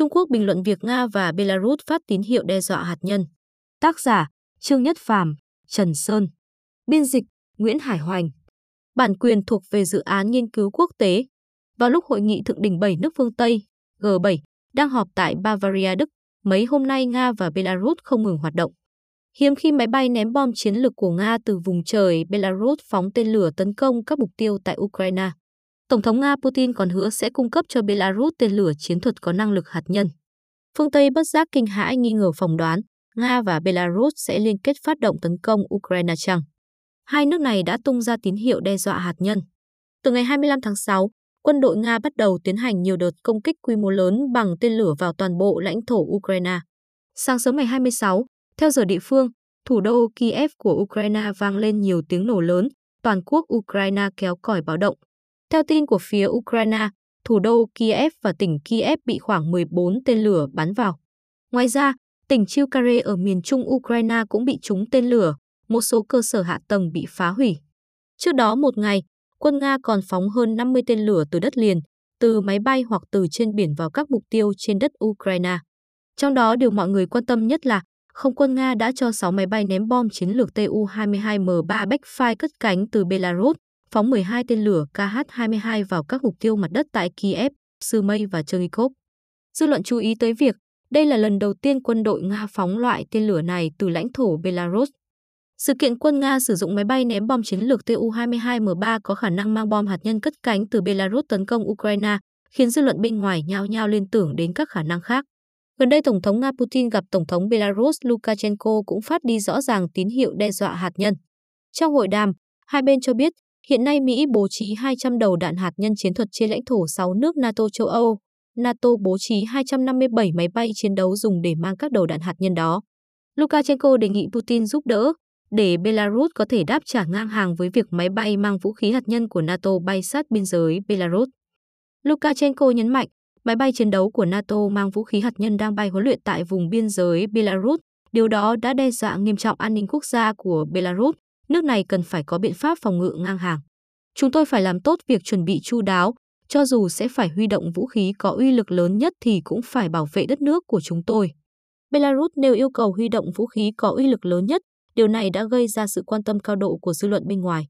Trung Quốc bình luận việc Nga và Belarus phát tín hiệu đe dọa hạt nhân. Tác giả Trương Nhất Phàm, Trần Sơn. Biên dịch Nguyễn Hải Hoành. Bản quyền thuộc về dự án nghiên cứu quốc tế. Vào lúc hội nghị thượng đỉnh 7 nước phương Tây, G7, đang họp tại Bavaria, Đức, mấy hôm nay Nga và Belarus không ngừng hoạt động. Hiếm khi máy bay ném bom chiến lược của Nga từ vùng trời Belarus phóng tên lửa tấn công các mục tiêu tại Ukraine. Tổng thống Nga Putin còn hứa sẽ cung cấp cho Belarus tên lửa chiến thuật có năng lực hạt nhân. Phương Tây bất giác kinh hãi nghi ngờ phỏng đoán Nga và Belarus sẽ liên kết phát động tấn công Ukraine chăng? Hai nước này đã tung ra tín hiệu đe dọa hạt nhân. Từ ngày 25 tháng 6, quân đội Nga bắt đầu tiến hành nhiều đợt công kích quy mô lớn bằng tên lửa vào toàn bộ lãnh thổ Ukraine. Sáng sớm ngày 26, theo giờ địa phương, thủ đô Kiev của Ukraine vang lên nhiều tiếng nổ lớn, toàn quốc Ukraine kéo còi báo động. Theo tin của phía Ukraine, thủ đô Kiev và tỉnh Kiev bị khoảng 14 tên lửa bắn vào. Ngoài ra, tỉnh Chilkare ở miền trung Ukraine cũng bị trúng tên lửa, một số cơ sở hạ tầng bị phá hủy. Trước đó một ngày, quân Nga còn phóng hơn 50 tên lửa từ đất liền, từ máy bay hoặc từ trên biển vào các mục tiêu trên đất Ukraine. Trong đó điều mọi người quan tâm nhất là không quân Nga đã cho 6 máy bay ném bom chiến lược Tu-22M3 Backfire cất cánh từ Belarus, phóng 12 tên lửa KH-22 vào các mục tiêu mặt đất tại Kiev, Sumy và Chernikov. Dư luận chú ý tới việc đây là lần đầu tiên quân đội Nga phóng loại tên lửa này từ lãnh thổ Belarus. Sự kiện quân Nga sử dụng máy bay ném bom chiến lược Tu-22M3 có khả năng mang bom hạt nhân cất cánh từ Belarus tấn công Ukraine, khiến dư luận bên ngoài nhao nhao liên tưởng đến các khả năng khác. Gần đây, Tổng thống Nga Putin gặp Tổng thống Belarus Lukashenko cũng phát đi rõ ràng tín hiệu đe dọa hạt nhân. Trong hội đàm, hai bên cho biết hiện nay Mỹ bố trí 200 đầu đạn hạt nhân chiến thuật trên lãnh thổ 6 nước NATO châu Âu. NATO bố trí 257 máy bay chiến đấu dùng để mang các đầu đạn hạt nhân đó. Lukashenko đề nghị Putin giúp đỡ, để Belarus có thể đáp trả ngang hàng với việc máy bay mang vũ khí hạt nhân của NATO bay sát biên giới Belarus. Lukashenko nhấn mạnh, máy bay chiến đấu của NATO mang vũ khí hạt nhân đang bay huấn luyện tại vùng biên giới Belarus. Điều đó đã đe dọa nghiêm trọng an ninh quốc gia của Belarus. Nước này cần phải có biện pháp phòng ngự ngang hàng. Chúng tôi phải làm tốt việc chuẩn bị chu đáo, cho dù sẽ phải huy động vũ khí có uy lực lớn nhất thì cũng phải bảo vệ đất nước của chúng tôi. Belarus nêu yêu cầu huy động vũ khí có uy lực lớn nhất, điều này đã gây ra sự quan tâm cao độ của dư luận bên ngoài.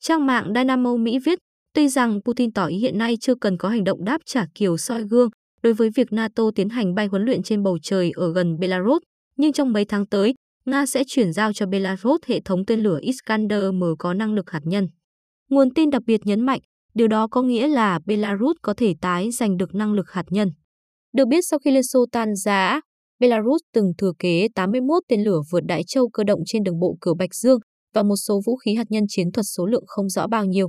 Trang mạng Dynamo Mỹ viết, Tuy rằng Putin tỏ ý hiện nay chưa cần có hành động đáp trả kiểu soi gương đối với việc NATO tiến hành bay huấn luyện trên bầu trời ở gần Belarus, nhưng trong mấy tháng tới, Nga sẽ chuyển giao cho Belarus hệ thống tên lửa Iskander-M có năng lực hạt nhân. Nguồn tin đặc biệt nhấn mạnh, điều đó có nghĩa là Belarus có thể tái giành được năng lực hạt nhân. Được biết sau khi Liên Xô tan rã, Belarus từng thừa kế 81 tên lửa vượt Đại Châu cơ động trên đường bộ cửa Bạch Dương và một số vũ khí hạt nhân chiến thuật số lượng không rõ bao nhiêu.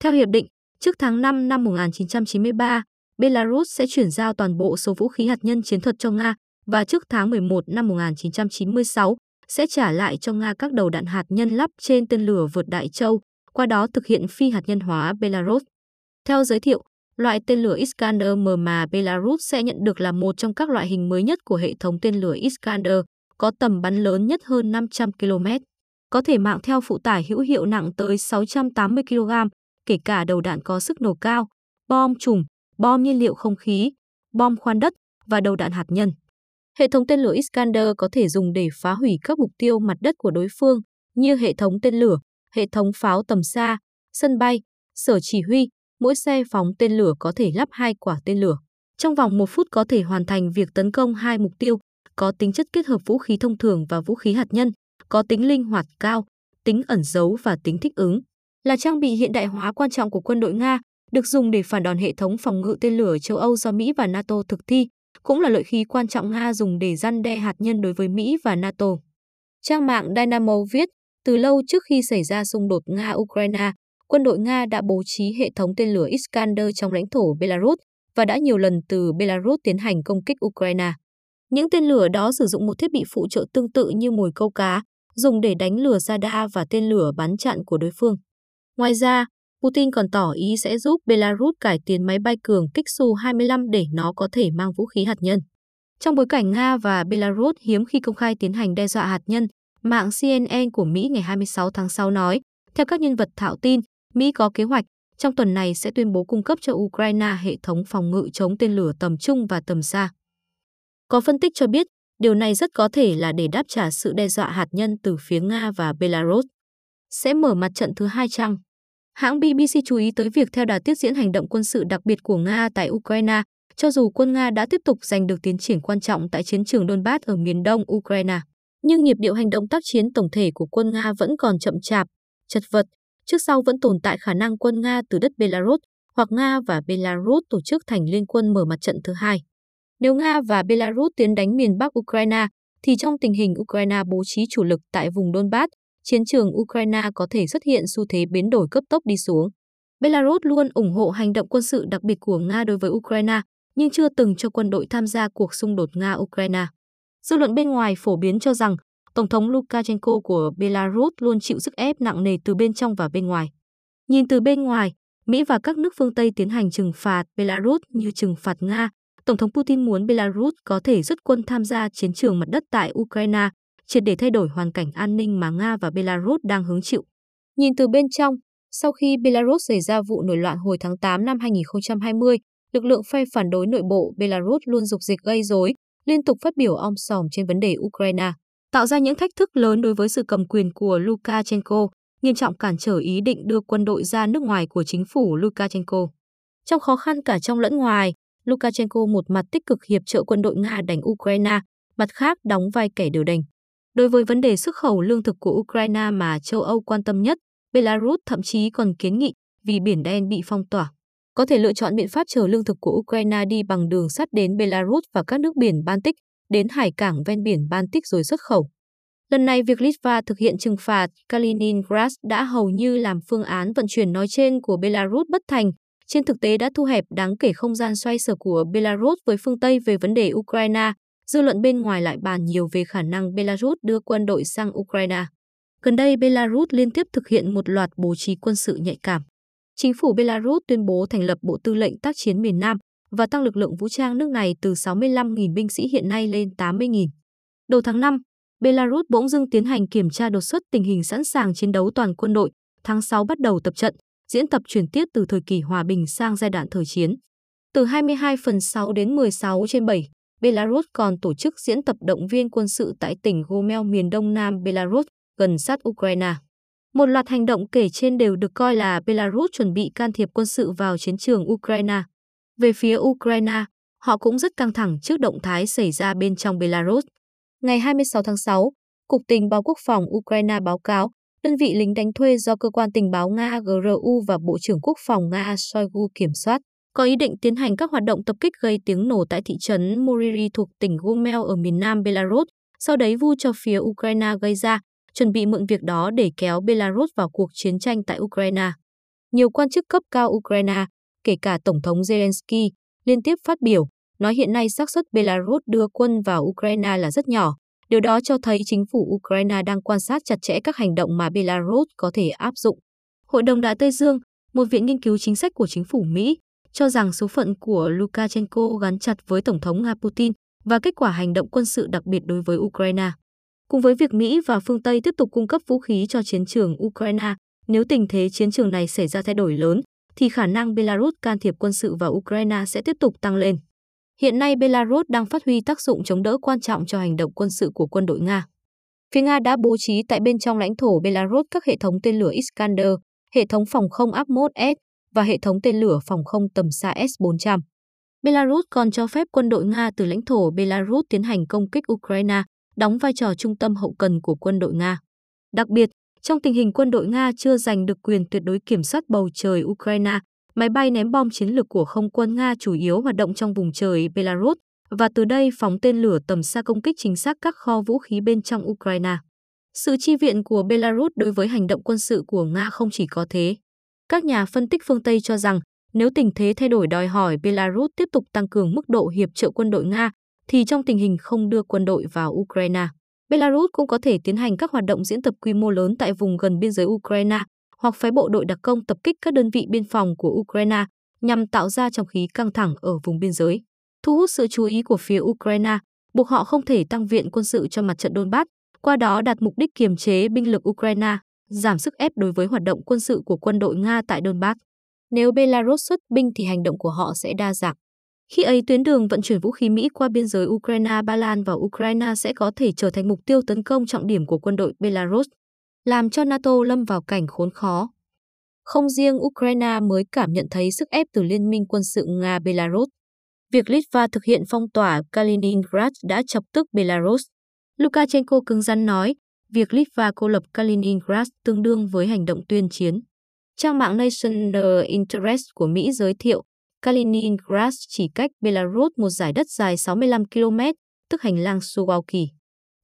Theo hiệp định, trước tháng 5 năm 1993, Belarus sẽ chuyển giao toàn bộ số vũ khí hạt nhân chiến thuật cho Nga và trước tháng 11 năm 1996 sẽ trả lại cho Nga các đầu đạn hạt nhân lắp trên tên lửa vượt Đại Châu, qua đó thực hiện phi hạt nhân hóa Belarus. Theo giới thiệu, loại tên lửa Iskander-M mà Belarus sẽ nhận được là một trong các loại hình mới nhất của hệ thống tên lửa Iskander, có tầm bắn lớn nhất hơn 500 km, có thể mạng theo phụ tải hữu hiệu nặng tới 680 kg, kể cả đầu đạn có sức nổ cao, bom trùm, bom nhiên liệu không khí, bom khoan đất và đầu đạn hạt nhân. Hệ thống tên lửa Iskander có thể dùng để phá hủy các mục tiêu mặt đất của đối phương như hệ thống tên lửa, hệ thống pháo tầm xa, sân bay, sở chỉ huy, mỗi xe phóng tên lửa có thể lắp hai quả tên lửa. Trong vòng một phút có thể hoàn thành việc tấn công hai mục tiêu, có tính chất kết hợp vũ khí thông thường và vũ khí hạt nhân, có tính linh hoạt cao, tính ẩn giấu và tính thích ứng. Là trang bị hiện đại hóa quan trọng của quân đội Nga, được dùng để phản đòn hệ thống phòng ngự tên lửa châu Âu do Mỹ và NATO thực thi, cũng là lợi khí quan trọng Nga dùng để răn đe hạt nhân đối với Mỹ và NATO. Trang mạng Dynamo viết, từ lâu trước khi xảy ra xung đột Nga-Ukraine, quân đội Nga đã bố trí hệ thống tên lửa Iskander trong lãnh thổ Belarus và đã nhiều lần từ Belarus tiến hành công kích Ukraine. Những tên lửa đó sử dụng một thiết bị phụ trợ tương tự như mồi câu cá, dùng để đánh lừa radar và tên lửa bắn chặn của đối phương. Ngoài ra, Putin còn tỏ ý sẽ giúp Belarus cải tiến máy bay cường kích Su-25 để nó có thể mang vũ khí hạt nhân. Trong bối cảnh Nga và Belarus hiếm khi công khai tiến hành đe dọa hạt nhân, mạng CNN của Mỹ ngày 26 tháng 6 nói, theo các nhân vật thạo tin, Mỹ có kế hoạch trong tuần này sẽ tuyên bố cung cấp cho Ukraine hệ thống phòng ngự chống tên lửa tầm trung và tầm xa. Có phân tích cho biết, điều này rất có thể là để đáp trả sự đe dọa hạt nhân từ phía Nga và Belarus. Sẽ mở mặt trận thứ hai chăng? Hãng BBC chú ý tới việc theo đà tiếp diễn hành động quân sự đặc biệt của Nga tại Ukraine, cho dù quân Nga đã tiếp tục giành được tiến triển quan trọng tại chiến trường Donbass ở miền đông Ukraine. Nhưng nhịp điệu hành động tác chiến tổng thể của quân Nga vẫn còn chậm chạp, chật vật, trước sau vẫn tồn tại khả năng quân Nga từ đất Belarus hoặc Nga và Belarus tổ chức thành liên quân mở mặt trận thứ hai. Nếu Nga và Belarus tiến đánh miền Bắc Ukraine, thì trong tình hình Ukraine bố trí chủ lực tại vùng Donbass, chiến trường Ukraine có thể xuất hiện xu thế biến đổi cấp tốc đi xuống. Belarus luôn ủng hộ hành động quân sự đặc biệt của Nga đối với Ukraine, nhưng chưa từng cho quân đội tham gia cuộc xung đột Nga-Ukraine. Dư luận bên ngoài phổ biến cho rằng Tổng thống Lukashenko của Belarus luôn chịu sức ép nặng nề từ bên trong và bên ngoài. Nhìn từ bên ngoài, Mỹ và các nước phương Tây tiến hành trừng phạt Belarus như trừng phạt Nga. Tổng thống Putin muốn Belarus có thể rút quân tham gia chiến trường mặt đất tại Ukraine, triệt để thay đổi hoàn cảnh an ninh mà Nga và Belarus đang hứng chịu. Nhìn từ bên trong, sau khi Belarus xảy ra vụ nổi loạn hồi tháng 8 năm 2020, lực lượng phe phản đối nội bộ Belarus luôn dục dịch gây rối, liên tục phát biểu om sòm trên vấn đề Ukraine, tạo ra những thách thức lớn đối với sự cầm quyền của Lukashenko, nghiêm trọng cản trở ý định đưa quân đội ra nước ngoài của chính phủ Lukashenko. Trong khó khăn cả trong lẫn ngoài, Lukashenko một mặt tích cực hiệp trợ quân đội Nga đánh Ukraine, mặt khác đóng vai kẻ điều đành. Đối với vấn đề xuất khẩu lương thực của Ukraine mà châu Âu quan tâm nhất, Belarus thậm chí còn kiến nghị vì Biển Đen bị phong tỏa. Có thể lựa chọn biện pháp chở lương thực của Ukraine đi bằng đường sắt đến Belarus và các nước biển Baltic, đến hải cảng ven biển Baltic rồi xuất khẩu. Lần này, việc Litva thực hiện trừng phạt Kaliningrad đã hầu như làm phương án vận chuyển nói trên của Belarus bất thành, trên thực tế đã thu hẹp đáng kể không gian xoay sở của Belarus với phương Tây về vấn đề Ukraine, dư luận bên ngoài lại bàn nhiều về khả năng Belarus đưa quân đội sang Ukraine. Gần đây, Belarus liên tiếp thực hiện một loạt bố trí quân sự nhạy cảm. Chính phủ Belarus tuyên bố thành lập Bộ Tư lệnh tác chiến miền Nam và tăng lực lượng vũ trang nước này từ 65.000 binh sĩ hiện nay lên 80.000. Đầu tháng 5, Belarus bỗng dưng tiến hành kiểm tra đột xuất tình hình sẵn sàng chiến đấu toàn quân đội, tháng 6 bắt đầu tập trận, diễn tập chuyển tiếp từ thời kỳ hòa bình sang giai đoạn thời chiến. Từ 22 phần 6 đến 16 trên 7, Belarus còn tổ chức diễn tập động viên quân sự tại tỉnh Gomel miền đông nam Belarus, gần sát Ukraine. Một loạt hành động kể trên đều được coi là Belarus chuẩn bị can thiệp quân sự vào chiến trường Ukraine. Về phía Ukraine, họ cũng rất căng thẳng trước động thái xảy ra bên trong Belarus. Ngày 26 tháng 6, Cục Tình báo Quốc phòng Ukraine báo cáo đơn vị lính đánh thuê do cơ quan tình báo Nga GRU và Bộ trưởng Quốc phòng Nga Shoigu kiểm soát, có ý định tiến hành các hoạt động tập kích gây tiếng nổ tại thị trấn Moriri thuộc tỉnh Gomel ở miền nam Belarus, sau đấy vu cho phía Ukraine gây ra, chuẩn bị mượn việc đó để kéo Belarus vào cuộc chiến tranh tại Ukraine. Nhiều quan chức cấp cao Ukraine, kể cả Tổng thống Zelensky, liên tiếp phát biểu, nói hiện nay xác suất Belarus đưa quân vào Ukraine là rất nhỏ. Điều đó cho thấy chính phủ Ukraine đang quan sát chặt chẽ các hành động mà Belarus có thể áp dụng. Hội đồng Đại Tây Dương, một viện nghiên cứu chính sách của chính phủ Mỹ, cho rằng số phận của Lukashenko gắn chặt với Tổng thống Nga Putin và kết quả hành động quân sự đặc biệt đối với Ukraine. Cùng với việc Mỹ và phương Tây tiếp tục cung cấp vũ khí cho chiến trường Ukraine, nếu tình thế chiến trường này xảy ra thay đổi lớn, thì khả năng Belarus can thiệp quân sự vào Ukraine sẽ tiếp tục tăng lên. Hiện nay Belarus đang phát huy tác dụng chống đỡ quan trọng cho hành động quân sự của quân đội Nga. Phía Nga đã bố trí tại bên trong lãnh thổ Belarus các hệ thống tên lửa Iskander, hệ thống phòng không Atmos S và hệ thống tên lửa phòng không tầm xa S-400. Belarus còn cho phép quân đội Nga từ lãnh thổ Belarus tiến hành công kích Ukraine, đóng vai trò trung tâm hậu cần của quân đội Nga. Đặc biệt, trong tình hình quân đội Nga chưa giành được quyền tuyệt đối kiểm soát bầu trời Ukraine, máy bay ném bom chiến lược của không quân Nga chủ yếu hoạt động trong vùng trời Belarus và từ đây phóng tên lửa tầm xa công kích chính xác các kho vũ khí bên trong Ukraine. Sự chi viện của Belarus đối với hành động quân sự của Nga không chỉ có thế. Các nhà phân tích phương Tây cho rằng nếu tình thế thay đổi đòi hỏi Belarus tiếp tục tăng cường mức độ hiệp trợ quân đội Nga, thì trong tình hình không đưa quân đội vào Ukraine, Belarus cũng có thể tiến hành các hoạt động diễn tập quy mô lớn tại vùng gần biên giới Ukraine hoặc phái bộ đội đặc công tập kích các đơn vị biên phòng của Ukraine nhằm tạo ra trong khí căng thẳng ở vùng biên giới, thu hút sự chú ý của phía Ukraine, buộc họ không thể tăng viện quân sự cho mặt trận Donbass, qua đó đạt mục đích kiềm chế binh lực Ukraine, giảm sức ép đối với hoạt động quân sự của quân đội Nga tại Donbass. Nếu Belarus xuất binh thì hành động của họ sẽ đa dạng. Khi ấy tuyến đường vận chuyển vũ khí Mỹ qua biên giới Ukraine, Ba Lan và Ukraine sẽ có thể trở thành mục tiêu tấn công trọng điểm của quân đội Belarus, làm cho NATO lâm vào cảnh khốn khó. Không riêng Ukraine mới cảm nhận thấy sức ép từ liên minh quân sự Nga-Belarus. Việc Litva thực hiện phong tỏa Kaliningrad đã chọc tức Belarus. Lukashenko cứng rắn nói, việc Litva cô lập Kaliningrad tương đương với hành động tuyên chiến. Trang mạng National Interest của Mỹ giới thiệu, Kaliningrad chỉ cách Belarus một giải đất dài 65 km, tức hành lang Suwalki.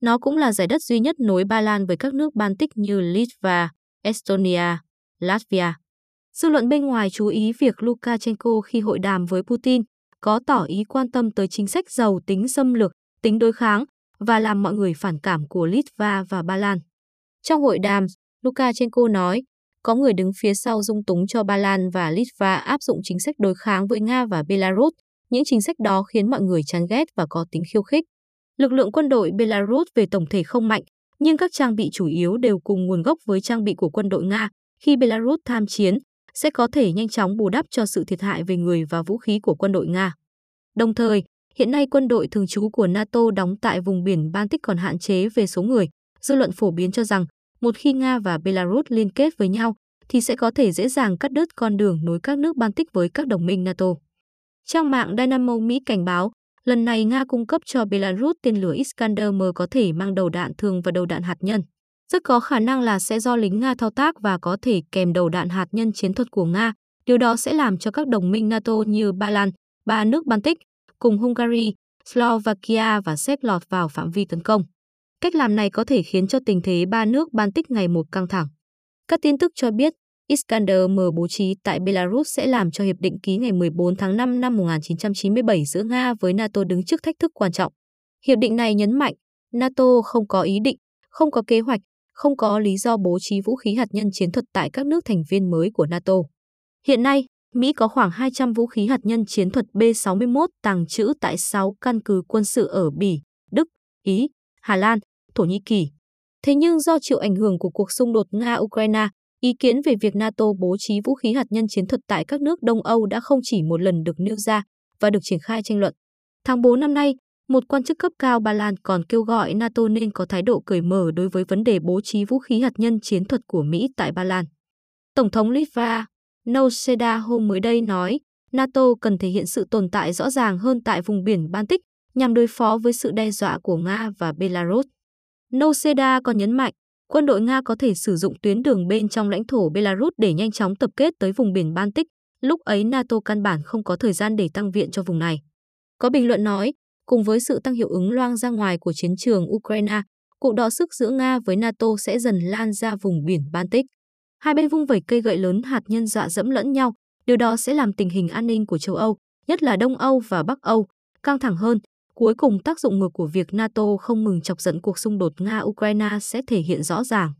Nó cũng là giải đất duy nhất nối Ba Lan với các nước Baltic như Litva, Estonia, Latvia. Dư luận bên ngoài chú ý việc Lukashenko khi hội đàm với Putin có tỏ ý quan tâm tới chính sách giàu tính xâm lược, tính đối kháng và làm mọi người phản cảm của Litva và Ba Lan. Trong hội đàm, Lukashenko nói, có người đứng phía sau dung túng cho Ba Lan và Litva áp dụng chính sách đối kháng với Nga và Belarus. Những chính sách đó khiến mọi người chán ghét và có tính khiêu khích. Lực lượng quân đội Belarus về tổng thể không mạnh, nhưng các trang bị chủ yếu đều cùng nguồn gốc với trang bị của quân đội Nga. Khi Belarus tham chiến, sẽ có thể nhanh chóng bù đắp cho sự thiệt hại về người và vũ khí của quân đội Nga. Đồng thời, hiện nay quân đội thường trú của NATO đóng tại vùng biển Baltic còn hạn chế về số người. Dư luận phổ biến cho rằng, một khi Nga và Belarus liên kết với nhau, thì sẽ có thể dễ dàng cắt đứt con đường nối các nước Baltic với các đồng minh NATO. Trang mạng Dynamo Mỹ cảnh báo, lần này Nga cung cấp cho Belarus tên lửa Iskander-M có thể mang đầu đạn thường và đầu đạn hạt nhân. Rất có khả năng là sẽ do lính Nga thao tác và có thể kèm đầu đạn hạt nhân chiến thuật của Nga. Điều đó sẽ làm cho các đồng minh NATO như Ba Lan, ba nước Baltic, cùng Hungary, Slovakia và Séc lọt vào phạm vi tấn công. Cách làm này có thể khiến cho tình thế ba nước Baltic ngày một căng thẳng. Các tin tức cho biết, Iskander-M bố trí tại Belarus sẽ làm cho hiệp định ký ngày 14 tháng 5 năm 1997 giữa Nga với NATO đứng trước thách thức quan trọng. Hiệp định này nhấn mạnh, NATO không có ý định, không có kế hoạch, không có lý do bố trí vũ khí hạt nhân chiến thuật tại các nước thành viên mới của NATO. Hiện nay, Mỹ có khoảng 200 vũ khí hạt nhân chiến thuật B-61 tàng trữ tại 6 căn cứ quân sự ở Bỉ, Đức, Ý, Hà Lan, Thổ Nhĩ Kỳ. Thế nhưng do chịu ảnh hưởng của cuộc xung đột Nga-Ukraine, ý kiến về việc NATO bố trí vũ khí hạt nhân chiến thuật tại các nước Đông Âu đã không chỉ một lần được nêu ra và được triển khai tranh luận. Tháng 4 năm nay, một quan chức cấp cao Ba Lan còn kêu gọi NATO nên có thái độ cởi mở đối với vấn đề bố trí vũ khí hạt nhân chiến thuật của Mỹ tại Ba Lan. Tổng thống Litva Noseda hôm mới đây nói, NATO cần thể hiện sự tồn tại rõ ràng hơn tại vùng biển Baltic nhằm đối phó với sự đe dọa của Nga và Belarus. Noseda còn nhấn mạnh, quân đội Nga có thể sử dụng tuyến đường bên trong lãnh thổ Belarus để nhanh chóng tập kết tới vùng biển Baltic, lúc ấy NATO căn bản không có thời gian để tăng viện cho vùng này. Có bình luận nói, cùng với sự tăng hiệu ứng loang ra ngoài của chiến trường Ukraine, cuộc đọ sức giữa Nga với NATO sẽ dần lan ra vùng biển Baltic. Hai bên vung vẩy cây gậy lớn hạt nhân dọa dẫm lẫn nhau, điều đó sẽ làm tình hình an ninh của châu Âu, nhất là Đông Âu và Bắc Âu, căng thẳng hơn. Cuối cùng tác dụng ngược của việc NATO không ngừng chọc giận cuộc xung đột Nga-Ukraine sẽ thể hiện rõ ràng.